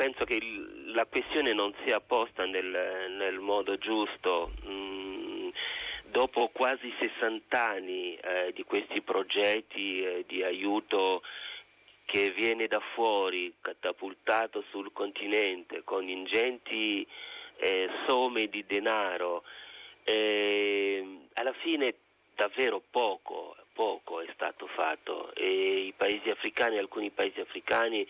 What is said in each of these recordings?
penso che il, la questione non sia posta nel, nel modo giusto. Mm, dopo quasi 60 anni eh, di questi progetti eh, di aiuto che viene da fuori, catapultato sul continente con ingenti eh, somme di denaro, eh, alla fine davvero poco, poco è stato fatto e i paesi africani, alcuni paesi africani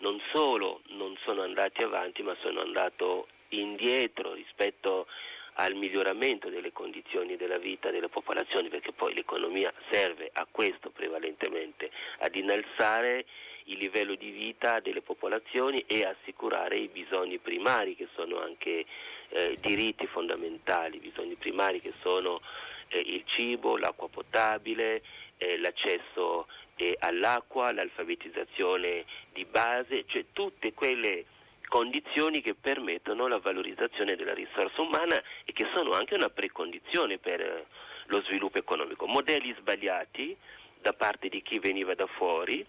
non solo non sono andati avanti ma sono andati indietro rispetto al miglioramento delle condizioni della vita delle popolazioni perché poi l'economia serve a questo prevalentemente, ad innalzare il livello di vita delle popolazioni e assicurare i bisogni primari che sono anche eh, diritti fondamentali, bisogni primari che sono eh, il cibo, l'acqua potabile, eh, l'accesso eh, all'acqua, l'alfabetizzazione di base, cioè tutte quelle condizioni che permettono la valorizzazione della risorsa umana e che sono anche una precondizione per eh, lo sviluppo economico. Modelli sbagliati da parte di chi veniva da fuori,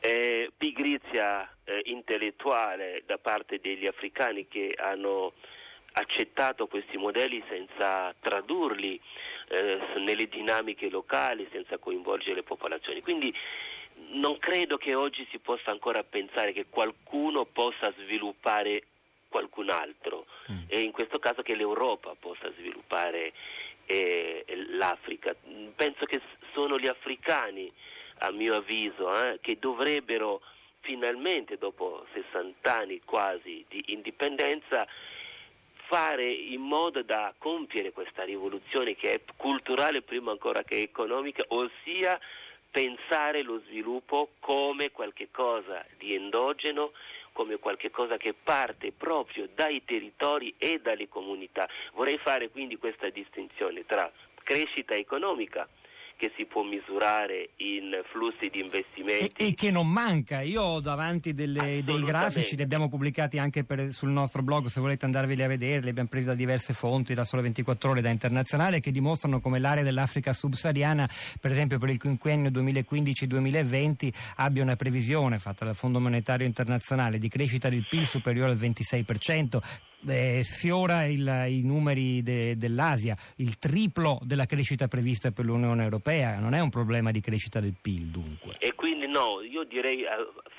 eh, pigrizia eh, intellettuale da parte degli africani che hanno accettato questi modelli senza tradurli eh, nelle dinamiche locali, senza coinvolgere le popolazioni. Quindi non credo che oggi si possa ancora pensare che qualcuno possa sviluppare qualcun altro mm. e in questo caso che l'Europa possa sviluppare eh, l'Africa. Penso che sono gli africani, a mio avviso, eh, che dovrebbero finalmente, dopo 60 anni quasi di indipendenza, fare in modo da compiere questa rivoluzione che è culturale prima ancora che economica, ossia pensare lo sviluppo come qualcosa di endogeno, come qualcosa che parte proprio dai territori e dalle comunità. Vorrei fare quindi questa distinzione tra crescita economica che si può misurare in flussi di investimenti. E, e che non manca. Io ho davanti delle, dei grafici, li abbiamo pubblicati anche per, sul nostro blog, se volete andarveli a vedere, li abbiamo presi da diverse fonti, da solo 24 ore, da internazionale, che dimostrano come l'area dell'Africa subsahariana, per esempio per il quinquennio 2015-2020, abbia una previsione fatta dal Fondo Monetario Internazionale di crescita del PIL superiore al 26%, eh, sfiora il, i numeri de, dell'Asia, il triplo della crescita prevista per l'Unione Europea, non è un problema di crescita del PIL dunque. E quindi no, io direi eh,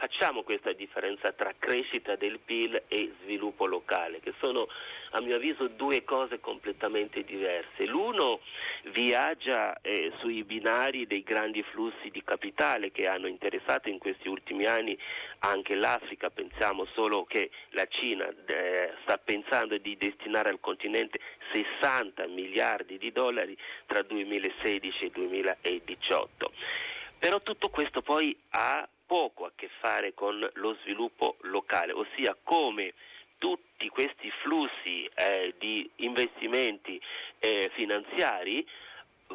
facciamo questa differenza tra crescita del PIL e sviluppo locale, che sono a mio avviso due cose completamente diverse. L'uno viaggia eh, sui binari dei grandi flussi di capitale che hanno interessato in questi ultimi anni anche l'Africa, pensiamo solo che la Cina eh, sta pensando di destinare al continente 60 miliardi di dollari tra 2016 e 2018. Però tutto questo poi ha poco a che fare con lo sviluppo locale, ossia come tutti questi flussi eh, di investimenti eh, finanziari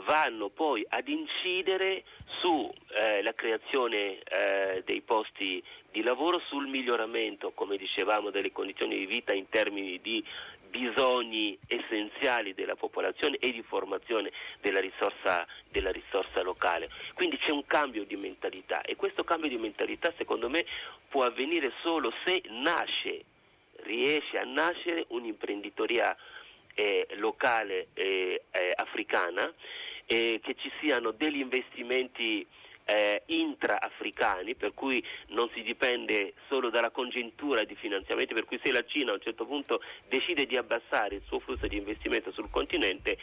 vanno poi ad incidere sulla eh, creazione eh, dei posti di lavoro, sul miglioramento, come dicevamo, delle condizioni di vita in termini di bisogni essenziali della popolazione e di formazione della risorsa, della risorsa locale. Quindi c'è un cambio di mentalità e questo cambio di mentalità secondo me può avvenire solo se nasce, riesce a nascere un'imprenditoria eh, locale eh, eh, africana, che ci siano degli investimenti eh, intra-africani, per cui non si dipende solo dalla congiuntura di finanziamenti, per cui se la Cina a un certo punto decide di abbassare il suo flusso di investimento sul continente,